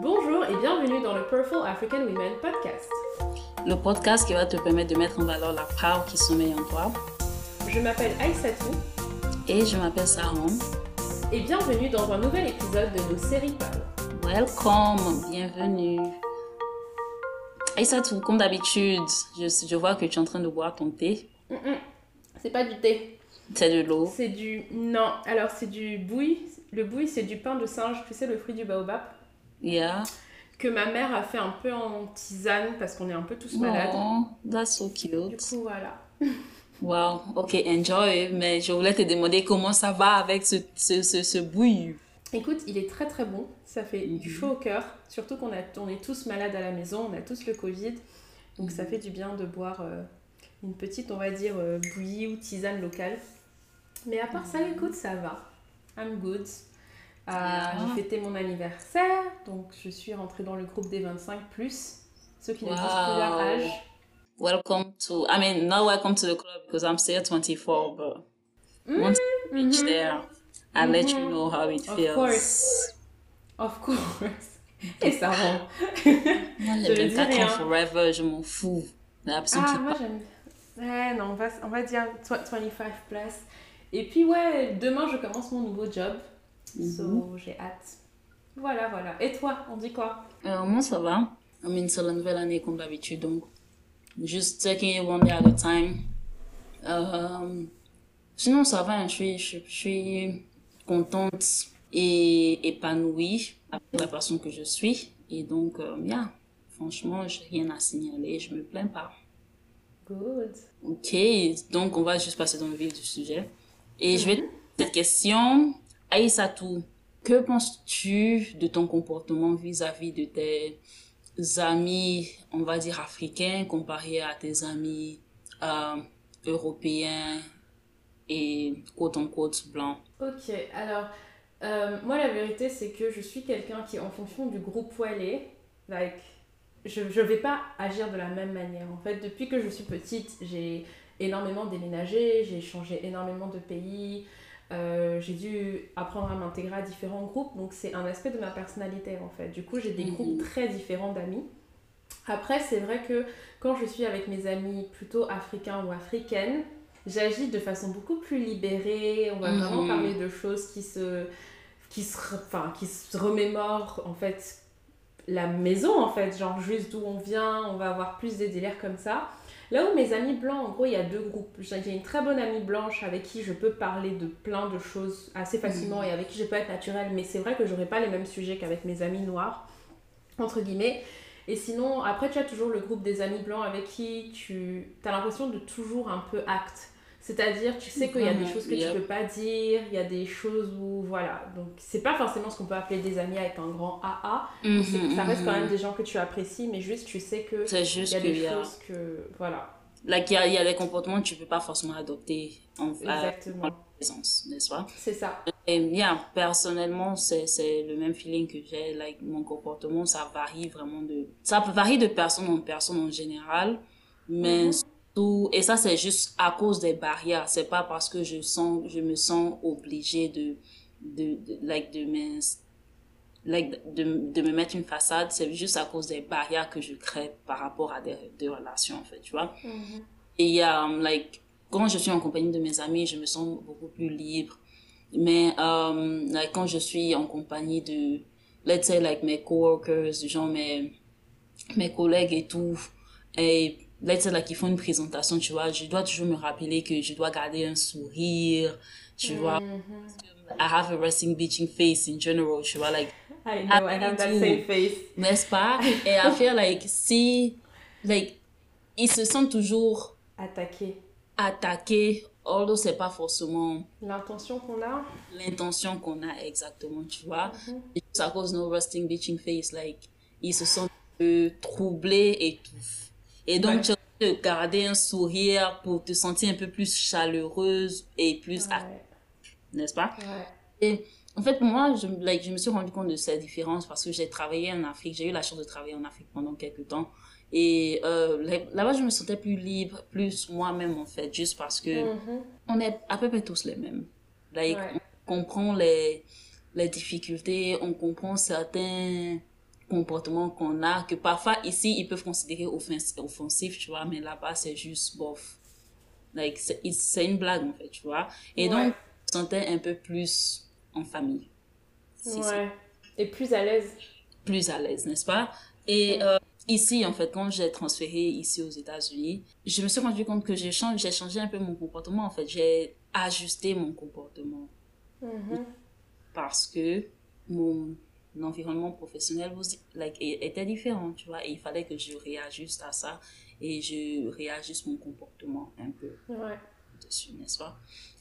Bonjour et bienvenue dans le Purple African Women Podcast. Le podcast qui va te permettre de mettre en valeur la power qui sommeille en toi. Je m'appelle Aïssatou Et je m'appelle Saron. et bienvenue dans un nouvel épisode de nos séries Power. Welcome, bienvenue. Aïssatou, comme d'habitude, je, je vois que tu es en train de boire ton thé. C'est pas du thé, C'est de l'eau. c'est du... Non, alors c'est du bouille. Le bouille c'est du pain de singe, tu sais le fruit du baobab, Yeah. que ma mère a fait un peu en tisane parce qu'on est un peu tous malades. Oh, that's so Du cute. coup voilà. Wow, ok, enjoy. Mais je voulais te demander comment ça va avec ce, ce, ce, ce. Écoute, il est très très bon, ça fait du chaud au cœur, surtout qu'on a- on est tous malades à la maison, on a tous le Covid, donc ça fait du bien de boire euh, une petite, on va dire, euh, bouillie ou tisane locale. Mais à part ça, écoute, ça va. I'm good. Euh, Yeah. J'ai fêté mon anniversaire, donc je suis rentrée dans le groupe des 25 plus, ceux qui ne disent plus leur Wow. âge. Welcome to, I mean, not welcome to the club because I'm still 24, but once I reach Mhm. there, I'll let you know how it Of feels. course. Of course. Et ça rend. Moi, dis 24 rien. ans forever, je m'en fous. La personne Ah, qui moi j'aime. Ouais, non, on va, on va dire tw- 25 plus. Et puis, ouais, demain je commence mon nouveau job. So, j'ai hâte. Voilà, voilà. Et toi, on dit quoi? Euh, moi, ça va. I mean, c'est la nouvelle année comme d'habitude, donc juste taking it one day at a time. Euh, sinon, ça va, hein, je suis, je, je suis contente et épanouie avec la personne que je suis. Et donc, euh, yeah, franchement, j'ai rien à signaler, je me plains pas. Good. Ok, donc on va juste passer dans le vif du sujet. Et je vais te poser cette question. Aïssatou, que penses-tu de ton comportement vis-à-vis de tes amis, on va dire africains, comparé à tes amis euh, européens et quote-unquote blancs? Ok, alors, euh, moi la vérité c'est que je suis quelqu'un qui, en fonction du groupe où elle est, like, je ne vais pas agir de la même manière. En fait, depuis que je suis petite, j'ai énormément déménagé, j'ai changé énormément de pays, euh, j'ai dû apprendre à m'intégrer à différents groupes, donc c'est un aspect de ma personnalité en fait. Du coup, j'ai des groupes très différents d'amis. Après, c'est vrai que quand je suis avec mes amis plutôt africains ou africaines, j'agis de façon beaucoup plus libérée. On va vraiment parler de choses qui se, qui se, enfin, qui se remémorent en fait la maison en fait, genre juste d'où on vient. On va avoir plus des délires comme ça. Là où mes amis blancs, en gros, il y a deux groupes. J'ai une très bonne amie blanche avec qui je peux parler de plein de choses assez facilement et avec qui je peux être naturelle, mais c'est vrai que j'aurais pas les mêmes sujets qu'avec mes amis noirs, entre guillemets. Et sinon, après, tu as toujours le groupe des amis blancs avec qui tu as l'impression de toujours un peu acte. C'est-à-dire, tu sais qu'il y a des Mhm, choses que yep. tu peux pas dire, il y a des choses où, voilà. Donc, c'est pas forcément ce qu'on peut appeler des amis avec un grand AA. C'est- Ça reste quand même des gens que tu apprécies, mais juste, tu sais que C'est il y a des y a, choses que, voilà. like, il y a, il y a des comportements que tu peux pas forcément adopter en, à Exactement. en présence, n'est-ce pas? C'est ça. Et bien, personnellement, c'est, c'est le même feeling que j'ai. Like, mon comportement, ça varie vraiment de... Ça varie de personne en personne en général. Mais Mhm. Et ça, c'est juste à cause des barrières. C'est pas parce que je sens, je me sens obligée de, de, de like, de me, like, de, de me mettre une façade. C'est juste à cause des barrières que je crée par rapport à des, des relations, en fait, tu vois. Et il y a, um, like, quand je suis en compagnie de mes amis, je me sens beaucoup plus libre. Mais, um, like, quand je suis en compagnie de, let's say, like, mes coworkers, genre mes, mes collègues et tout, et, let's say, like, ils font une présentation, tu vois, je dois toujours me rappeler que je dois garder un sourire, tu vois. Mhm. I have a resting bitching face in general, tu vois, like, I know, I have that same face. n'est-ce pas? Et I feel like, si, like, ils se sentent toujours Attaquer. attaquer, although c'est pas forcément L'intention qu'on a. l'intention qu'on a exactement, tu vois. Juste à cause nos resting bitching face, like, ils se sentent un peu troublés et tout. Et donc, tu de garder un sourire pour te sentir un peu plus chaleureuse et plus, Ouais. n'est-ce pas? Ouais. Et en fait, moi, je, like, je me suis rendu compte de cette différence parce que j'ai travaillé en Afrique. J'ai eu la chance de travailler en Afrique pendant quelques temps. Et euh, là- là-bas, je me sentais plus libre, plus moi-même, en fait, juste parce que Mhm. on est à peu près tous les mêmes. Like, Ouais. On comprend les, les difficultés, on comprend certains comportements qu'on a, que parfois ici, ils peuvent considérer offensifs, tu vois, mais là-bas, c'est juste bof. Like, c'est une blague, en fait, tu vois. Et donc, je me sentais un peu plus en famille. ouais. Et plus à l'aise. Plus à l'aise, n'est-ce pas? Et euh, ici, en fait, quand j'ai transféré ici aux États-Unis, je me suis rendu compte que j'ai changé, changé un peu mon comportement, en fait. J'ai ajusté mon comportement. Mm-hmm. Parce que mon environnement professionnel like, était différent, tu vois, et il fallait que je réajuste à ça et je réajuste mon comportement un peu dessus, n'est-ce pas?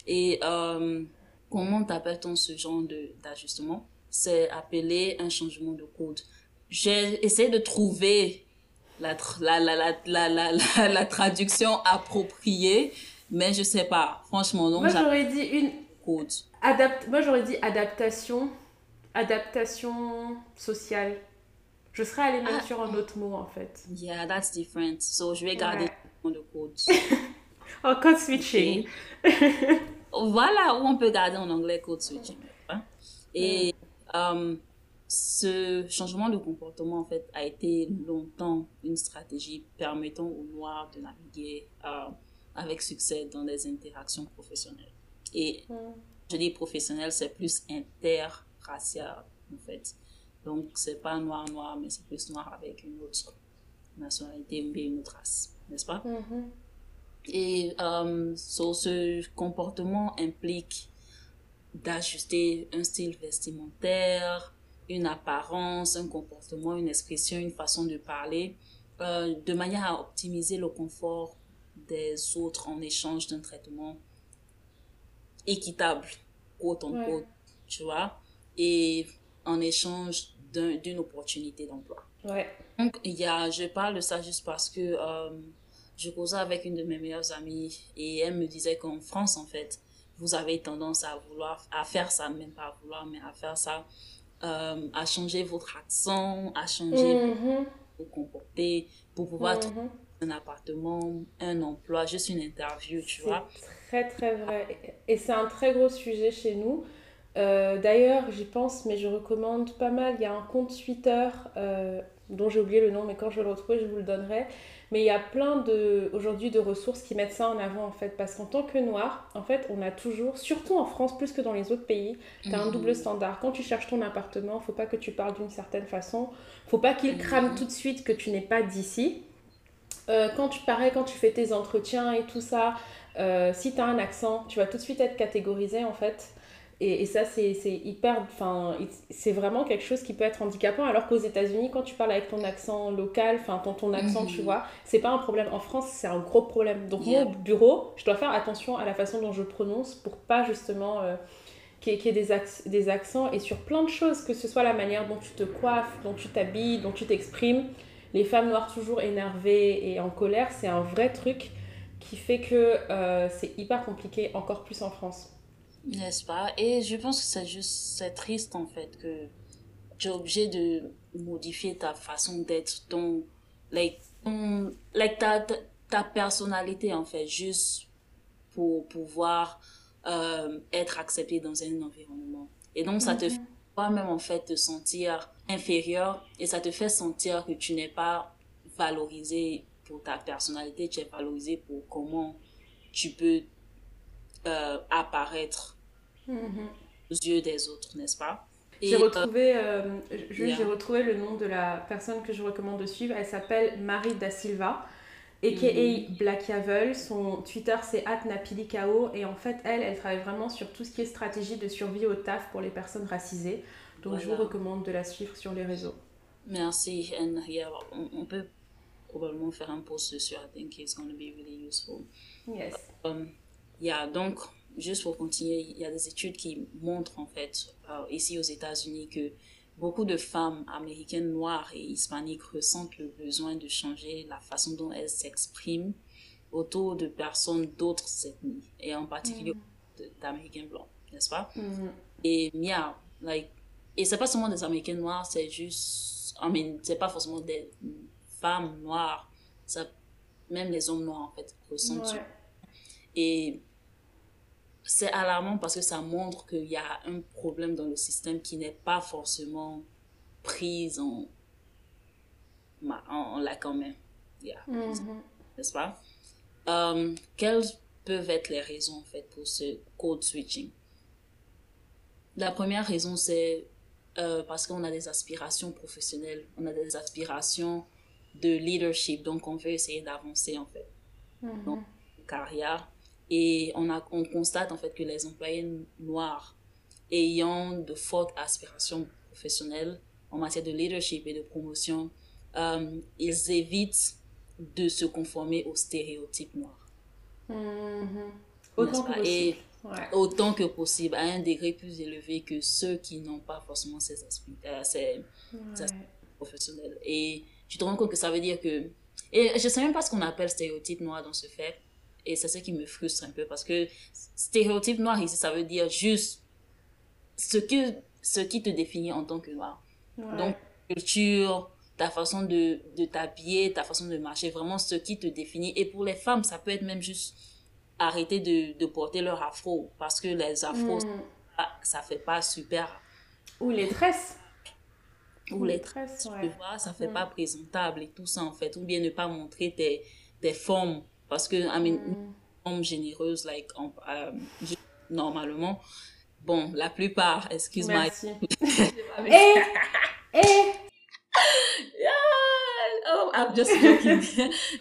Et euh, comment t'appelle-t-on ce genre d'ajustement? C'est appelé un changement de code. J'ai essayé de trouver la, la, la, la, la, la, traduction appropriée, mais je sais pas, franchement. Donc Moi, j'aurais dit une... Code. Adapt... Moi, j'aurais dit adaptation adaptation sociale. Je serais allée même ah. sur un autre mot en fait. Yeah, that's different. So je vais garder le code. oh, code switching. voilà où on peut garder en anglais code switching. Hein. Et um, ce changement de comportement en fait a été longtemps une stratégie permettant aux Noirs de naviguer uh, avec succès dans des interactions professionnelles. Et je dis professionnel, c'est plus inter raciale, en fait. Donc, c'est pas noir-noir, mais c'est plus noir avec une autre nationalité ou une autre race, n'est-ce pas? Mm-hmm. Et euh, ce comportement implique d'ajuster un style vestimentaire, une apparence, un comportement, une expression, une façon de parler, euh, de manière à optimiser le confort des autres en échange d'un traitement équitable, quote en quote, tu vois? Et en échange d'une opportunité d'emploi. Ouais. Donc, il y a, je parle de ça juste parce que euh, je causais avec une de mes meilleures amies et elle me disait qu'en France, en fait, vous avez tendance à vouloir, à faire ça, même pas à vouloir, mais à faire ça, euh, à changer votre accent, à changer mm-hmm. vos comporter pour pouvoir trouver mm-hmm. un appartement, un emploi, juste une interview, tu vois. Très, très vrai. Et c'est un très gros sujet chez nous. Euh, d'ailleurs, j'y pense, mais je recommande pas mal. Il y a un compte Twitter euh, dont j'ai oublié le nom, mais quand je le retrouve, je vous le donnerai. Mais il y a plein de, aujourd'hui de ressources qui mettent ça en avant en fait. Parce qu'en tant que noir, en fait, on a toujours, surtout en France plus que dans les autres pays, tu as un double standard. Quand tu cherches ton appartement, faut pas que tu parles d'une certaine façon. Faut pas qu'il crame tout de suite que tu n'es pas d'ici. Euh, quand tu parais, quand tu fais tes entretiens et tout ça, si tu as un accent, tu vas tout de suite être catégorisé en fait. Et, ça, c'est hyper. Enfin, c'est vraiment quelque chose qui peut être handicapant. Alors qu'aux États-Unis, quand tu parles avec ton accent local, enfin, ton, ton accent, tu mhm. vois, c'est pas un problème. En France, c'est un gros problème. Donc, moi, au bureau, je dois faire attention à la façon dont je prononce pour pas justement. Euh, qu'il y ait des, des accents et sur plein de choses, que ce soit la manière dont tu te coiffes, dont tu t'habilles, dont tu t'exprimes. Les femmes noires toujours énervées et en colère, c'est un vrai truc qui fait que euh, c'est hyper compliqué, encore plus en France. N'est-ce pas? Et je pense que c'est juste, c'est triste en fait que tu es obligé de modifier ta façon d'être, ton, like, like ta, ta, personnalité en fait, juste pour pouvoir euh, être accepté dans un environnement. Et donc ça te fait toi-même en fait te sentir inférieur et ça te fait sentir que tu n'es pas valorisé pour ta personnalité, tu es valorisé pour comment tu peux euh, apparaître aux yeux des autres, n'est-ce pas? J'ai retrouvé, euh, j'ai retrouvé le nom de la personne que je recommande de suivre. Elle s'appelle Marie da Silva, a.k.a. Mm-hmm. Black Yavel. Son Twitter, c'est @napilikao. Et en fait, elle, elle travaille vraiment sur tout ce qui est stratégie de survie au taf pour les personnes racisées. Donc, je vous recommande de la suivre sur les réseaux. Merci. And yeah, on, peut probablement faire un post dessus. I think it's going to be really useful. Yes. Um, Yeah, donc, juste pour continuer, il y a des études qui montrent en fait, euh, ici aux États-Unis, que beaucoup de femmes américaines noires et hispaniques ressentent le besoin de changer la façon dont elles s'expriment autour de personnes d'autres ethnies, et en particulier mm. d'Américains blancs, n'est-ce pas? Mm. Et yeah, like, et c'est pas seulement des Américains noirs, c'est juste, I mean, c'est pas forcément des femmes noires, ça, même les hommes noirs en fait ressentent et c'est alarmant parce que ça montre qu'il y a un problème dans le système qui n'est pas forcément pris en on, l'a quand même. Yeah. Mhm. N'est-ce pas? Euh, quelles peuvent être les raisons, en fait, pour ce code switching? La première raison, c'est euh, parce qu'on a des aspirations professionnelles, on a des aspirations de leadership, donc on veut essayer d'avancer, en fait, Mhm. Donc, carrière. Et on, a, on constate, en fait, que les employés noirs ayant de fortes aspirations professionnelles en matière de leadership et de promotion, euh, ils évitent de se conformer aux stéréotypes noirs. Mhm. Autant que possible. Ouais. autant que possible, à un degré plus élevé que ceux qui n'ont pas forcément ces euh, ces Ouais. professionnels. Et tu te rends compte que ça veut dire que... Et je sais même pas ce qu'on appelle stéréotype noir dans ce fait. Et c'est ça qui me frustre un peu parce que stéréotype noir ici, ça veut dire juste ce, que, ce qui te définit en tant que noir. Ouais. Donc, culture, ta façon de, de t'habiller, ta façon de marcher, vraiment ce qui te définit. Et pour les femmes, ça peut être même juste arrêter de, de porter leur afro parce que les afros, Mhm. ça, ça fait pas super. Ou les tresses. Ou les tresses, tu ouais. vois, ça fait Mm. pas présentable et tout ça en fait. Ou bien ne pas montrer tes, tes formes parce que, I mean, Mhm. forme généreuse, like, euh, normalement, bon, la plupart, excuse-moi. Merci. Et, et, Oh, I'm just joking.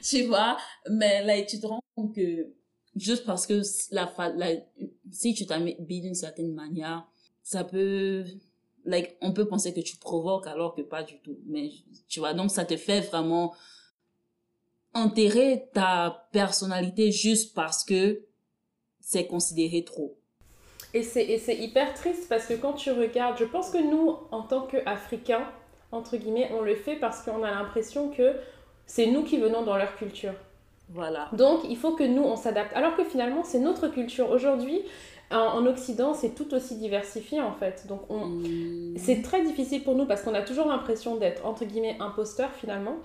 tu vois, mais là, tu te rends compte que juste parce que la, la si tu t'habilles d'une certaine manière, ça peut, like, on peut penser que tu provoques alors que pas du tout. Mais tu vois, donc ça te fait vraiment enterrer ta personnalité juste parce que c'est considéré trop. Et c'est, hyper triste parce que quand tu regardes, je pense que nous, en tant qu'Africains, entre guillemets, on le fait parce qu'on a l'impression que c'est nous qui venons dans leur culture. Voilà. Donc, il faut que nous, on s'adapte. Alors que finalement, c'est notre culture. Aujourd'hui, en, en Occident, c'est tout aussi diversifié, en fait. Donc, on, Mm. c'est très difficile pour nous parce qu'on a toujours l'impression d'être, entre guillemets, imposteur, finalement.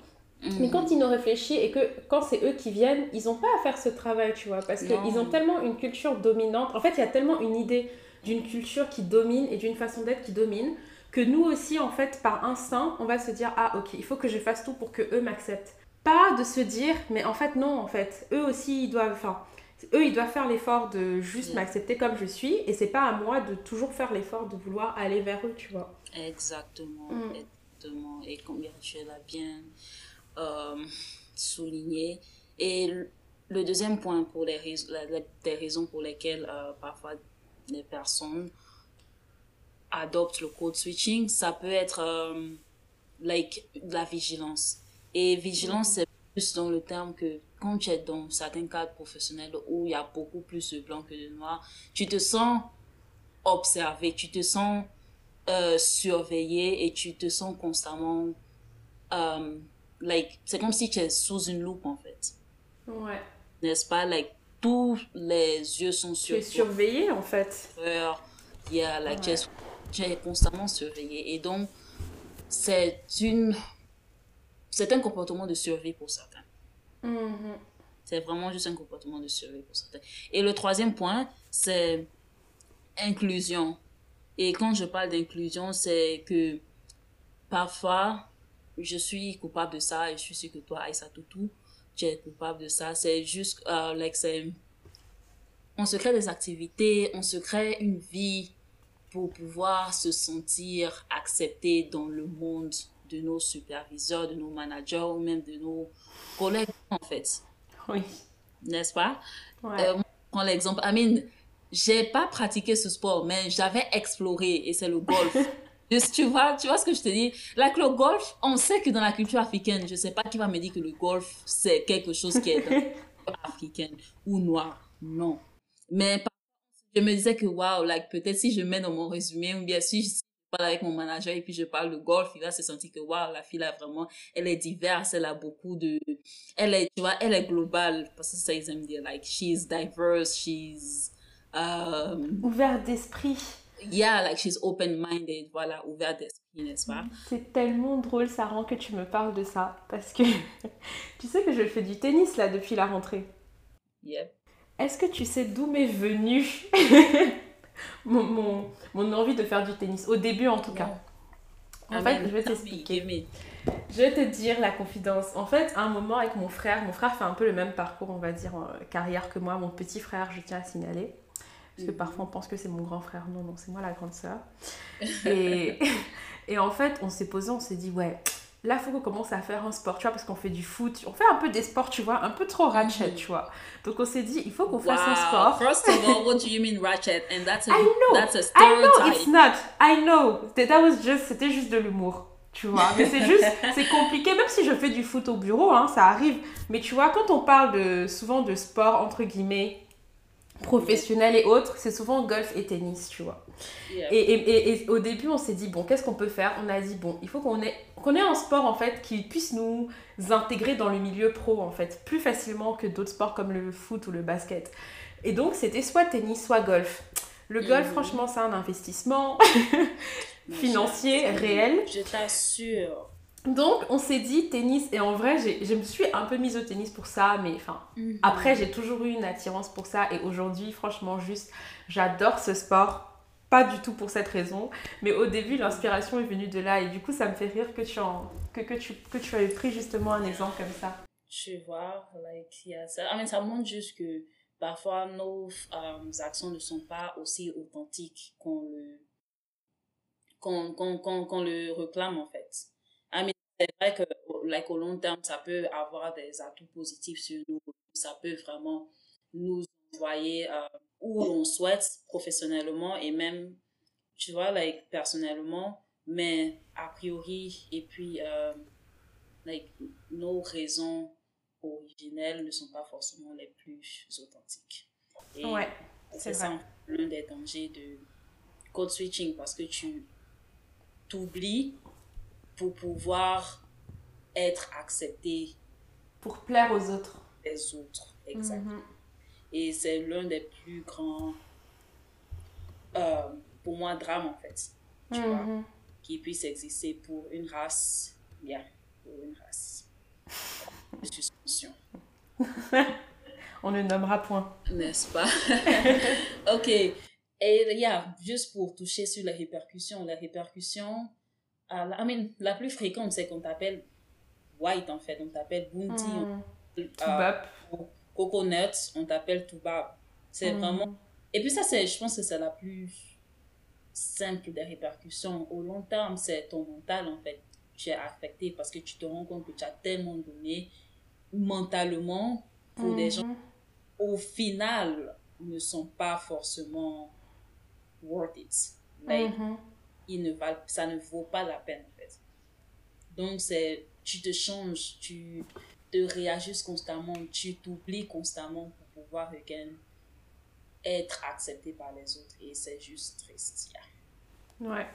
Mais Mm. quand ils nous réfléchissent et que quand c'est eux qui viennent, ils n'ont pas à faire ce travail, tu vois, parce qu'ils ont tellement une culture dominante. En fait, il y a tellement une idée d'une culture qui domine et d'une façon d'être qui domine que nous aussi, en fait, par instinct, on va se dire ah ok, il faut que je fasse tout pour que eux m'acceptent. Pas de se dire mais en fait non, en fait, eux aussi ils doivent, enfin, eux ils doivent faire l'effort de juste Mm. m'accepter comme je suis et c'est pas à moi de toujours faire l'effort de vouloir aller vers eux, tu vois. Exactement, Mm. exactement. Et combien tu l'as bien euh, souligné. Et le- deuxième point pour les raisons, pour lesquelles euh, parfois les personnes adoptent le code switching, ça peut être euh, like, la vigilance. Et vigilance, c'est plus dans le terme que quand tu es dans certains cadres professionnels où il y a beaucoup plus de blancs que de noirs, tu te sens observé, tu te sens euh, surveillé et tu te sens constamment euh, like c'est comme si tu es sous une loupe en fait Ouais. n'est-ce pas? Like tous les yeux sont Tu sur es surveillé en fait. like tu, Ouais. es, tu es constamment surveillé et donc c'est une c'est un comportement de survie pour certains Mhm. c'est vraiment juste un comportement de survie pour certains et le troisième point c'est inclusion et quand je parle d'inclusion c'est que parfois je suis coupable de ça et je suis sûre que toi Aïssa Toutou tu es coupable de ça c'est juste euh, like on se crée des activités on se crée une vie pour pouvoir se sentir accepté dans le monde de nos superviseurs de nos managers ou même de nos collègues en fait Oui. n'est-ce pas? Ouais. euh, prends l'exemple. I mean, j'ai pas pratiqué ce sport, mais j'avais exploré et c'est le golf. Tu vois, tu vois ce que je te dis? Like, le golf, on sait que dans la culture africaine, je sais pas qui va me dire que le golf, c'est quelque chose qui est dans la culture africaine ou noir. Non. Mais je me disais que, waouh, like, peut-être si je mets dans mon résumé, ou bien si je parle avec mon manager et puis je parle de golf, il va se sentir que, waouh, la fille, là, vraiment, elle est diverse, elle a beaucoup de, elle est, tu vois, elle est globale, parce que ça, ils aiment dire, like, she's diverse, she's, um, Ouvert d'esprit. Yeah, like, she's open-minded, voilà, ouverte d'esprit, n'est-ce pas? C'est tellement drôle, rend que tu me parles de ça. Parce que tu sais que je fais du tennis là depuis la rentrée. Yep. Est-ce que tu sais d'où m'est venue mon, mon, mon envie de faire du tennis? Au début en tout cas. En fait, je vais t'expliquer. Je vais te dire la confidence. En fait, à un moment avec mon frère, mon frère fait un peu le même parcours, on va dire, en carrière que moi. Mon petit frère, je tiens à signaler. Parce que mhm. parfois on pense que c'est mon grand frère. Non, non, c'est moi la grande sœur. Et, et en fait, on s'est posé, on s'est dit, ouais, là, il faut qu'on commence à faire un sport, tu vois, parce qu'on fait du foot, on fait un peu des sports, tu vois, un peu trop ratchet, mhm. tu vois. Donc, on s'est dit, il faut qu'on fasse un sport. First of all, what do you mean ratchet? And that's a, I know, that's a stereotype. I know, it's not. I know. That was just, c'était juste de l'humour. Tu vois, mais c'est juste, c'est compliqué, même si je fais du foot au bureau, hein, ça arrive. Mais tu vois, quand on parle de, souvent de sport, entre guillemets, professionnels et autres, c'est souvent golf et tennis, tu vois. Et, et, et, au début, on s'est dit, bon, qu'est-ce qu'on peut faire? On a dit, bon, il faut qu'on ait, qu'on ait un sport, en fait, qui puisse nous intégrer dans le milieu pro, en fait, plus facilement que d'autres sports comme le foot ou le basket. Et donc, c'était soit tennis, soit golf. Le golf, mm. franchement, c'est un investissement financier réel. Je t'assure. Donc, on s'est dit tennis, et en vrai, je me suis un peu mise au tennis pour ça, mais enfin, mhm. après, j'ai toujours eu une attirance pour ça, et aujourd'hui, franchement, juste, j'adore ce sport. Pas du tout pour cette raison, mais au début, l'inspiration est venue de là, et du coup, ça me fait rire que tu, en, que, que tu, que tu avais pris justement un exemple comme ça. Tu vois, like, ça, I mean, ça montre juste que parfois, nos euh, actions ne sont pas aussi authentiques qu'on le, qu'on, qu'on, le réclame, en fait. C'est vrai que like, au long terme, ça peut avoir des atouts positifs sur nous. Ça peut vraiment nous envoyer euh, où on souhaite professionnellement et même, tu vois, like, personnellement. Mais a priori, et puis, euh, like, nos raisons originelles ne sont pas forcément les plus authentiques. Et ouais, c'est ça l'un des dangers de code switching parce que tu t'oublies pour pouvoir être accepté. Pour plaire aux autres. Les autres, exactement. Mhm. Et c'est l'un des plus grands, euh, pour moi, drames en fait. Tu vois, mhm. qui puisse exister pour une race, bien, pour une race. Suspension. On ne nommera point. N'est-ce pas? ok. Et yeah, juste pour toucher sur les répercussions, les répercussions, I mean, la plus fréquente, c'est qu'on t'appelle white, en fait. On t'appelle bounty. Mm. Euh, coconut, on t'appelle toubab. C'est hmm. vraiment... Et puis ça, c'est, je pense que c'est la plus simple des répercussions. Au long terme, c'est ton mental, en fait. Tu es affecté parce que tu te rends compte que tu as tellement donné mentalement pour des gens hmm. au final ne sont pas forcément worth it. Hmm il ne va, ça ne vaut pas la peine, en fait. Donc, c'est, tu te changes, tu te réajustes constamment, tu t'oublies constamment pour pouvoir être accepté par les autres. Et c'est juste triste, yeah. Ouais.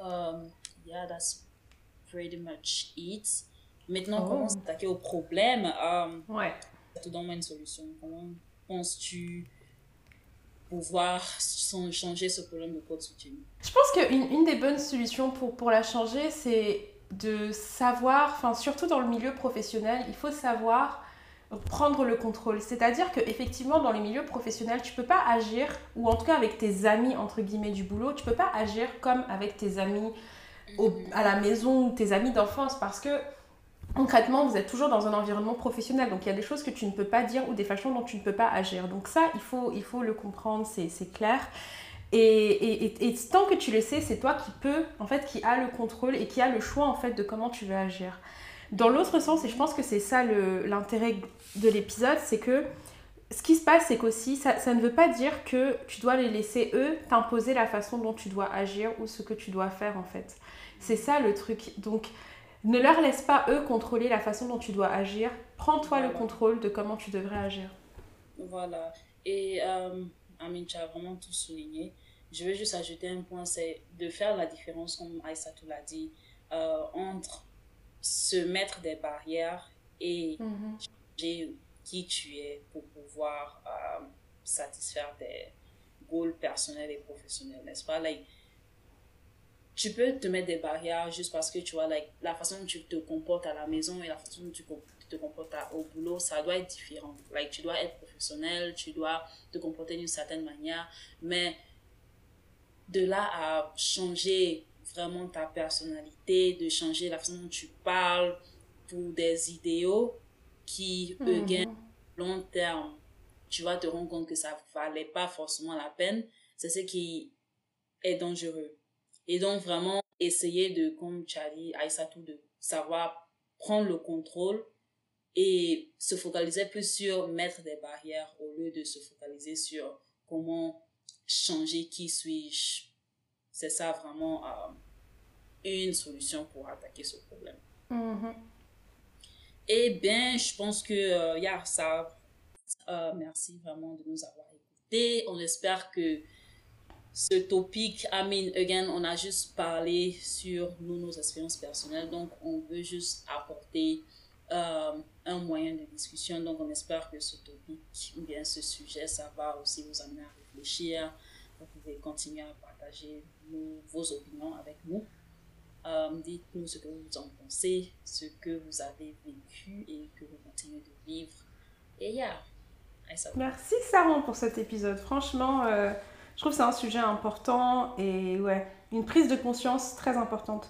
Um, yeah, that's pretty much it. Maintenant, oh. comment s'attaquer au problème? Um, ouais. Ça te donne une solution. Comment penses-tu pouvoir changer ce problème de code switching Je pense qu'une une des bonnes solutions pour, pour la changer, c'est de savoir, enfin surtout dans le milieu professionnel, il faut savoir prendre le contrôle. C'est-à-dire qu'effectivement, dans les milieux professionnels, tu peux pas agir, ou en tout cas avec tes amis, entre guillemets, du boulot, tu peux pas agir comme avec tes amis à la maison ou tes amis d'enfance, parce que concrètement, vous êtes toujours dans un environnement professionnel. Donc, il y a des choses que tu ne peux pas dire ou des façons dont tu ne peux pas agir. Donc, ça, il faut, il faut le comprendre, c'est clair. Et, et, et, tant que tu le sais, c'est toi qui peux, en fait, qui a le contrôle et qui a le choix, en fait, de comment tu veux agir. Dans l'autre sens, et je pense que c'est ça l'intérêt de l'épisode, c'est que ce qui se passe, c'est qu'aussi, ça, ça ne veut pas dire que tu dois les laisser, eux, t'imposer la façon dont tu dois agir ou ce que tu dois faire, en fait. C'est ça le truc. Donc, ne leur laisse pas, eux, contrôler la façon dont tu dois agir. Prends-toi le contrôle de comment tu devrais agir. Voilà. Et, euh, Amine, tu as vraiment tout souligné. Je vais juste ajouter un point, c'est de faire la différence, comme Aïssatou l'a dit, euh, entre se mettre des barrières et mm qui tu es pour pouvoir euh, satisfaire des goals personnels et professionnels, n'est-ce pas? Like, tu peux te mettre des barrières juste parce que tu vois, like, la façon dont tu te comportes à la maison et la façon dont tu te comportes au boulot, ça doit être différent. Like, tu dois être professionnel, tu dois te comporter d'une certaine manière, mais de là à changer vraiment ta personnalité, de changer la façon dont tu parles pour des idéaux qui, eux, gagnent long terme. Tu vas te rendre compte que ça valait pas forcément la peine. C'est ce qui est dangereux. Et donc, vraiment, essayer de, comme tu as dit, Aïssatou, de savoir prendre le contrôle et se focaliser plus sur mettre des barrières au lieu de se focaliser sur comment changer qui suis-je. C'est ça vraiment euh, une solution pour attaquer ce problème. Mm-hmm. Eh bien, je pense que euh, y ça. Euh, merci vraiment de nous avoir écoutés. On espère que ce topic, I mean, again, on a juste parlé sur nous, nos expériences personnelles. Donc, on veut juste apporter euh, un moyen de discussion. Donc, on espère que ce topic ou bien ce sujet, ça va aussi vous amener à réfléchir. Vous pouvez continuer à partager vos opinions avec nous. Euh, dites-nous ce que vous en pensez, ce que vous avez vécu et que vous continuez de vivre. Et yeah. Merci Saron pour cet épisode. Franchement, euh, je trouve que c'est un sujet important et ouais, une prise de conscience très importante.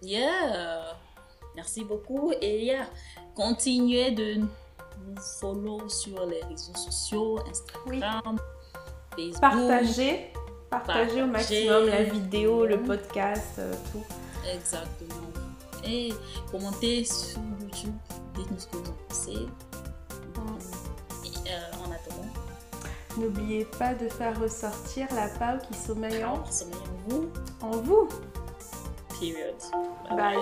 Yeah. Merci beaucoup. Et yeah, continuez de nous follow sur les réseaux sociaux, Instagram, Facebook. Partagez, partagez au maximum la vidéo, le podcast, euh, tout. Exactement. Et commentez sur YouTube. Dites-nous ce que vous en pensez. N'oubliez pas de faire ressortir la pau qui sommeille en, sommeille en vous. En vous. Period. Bye.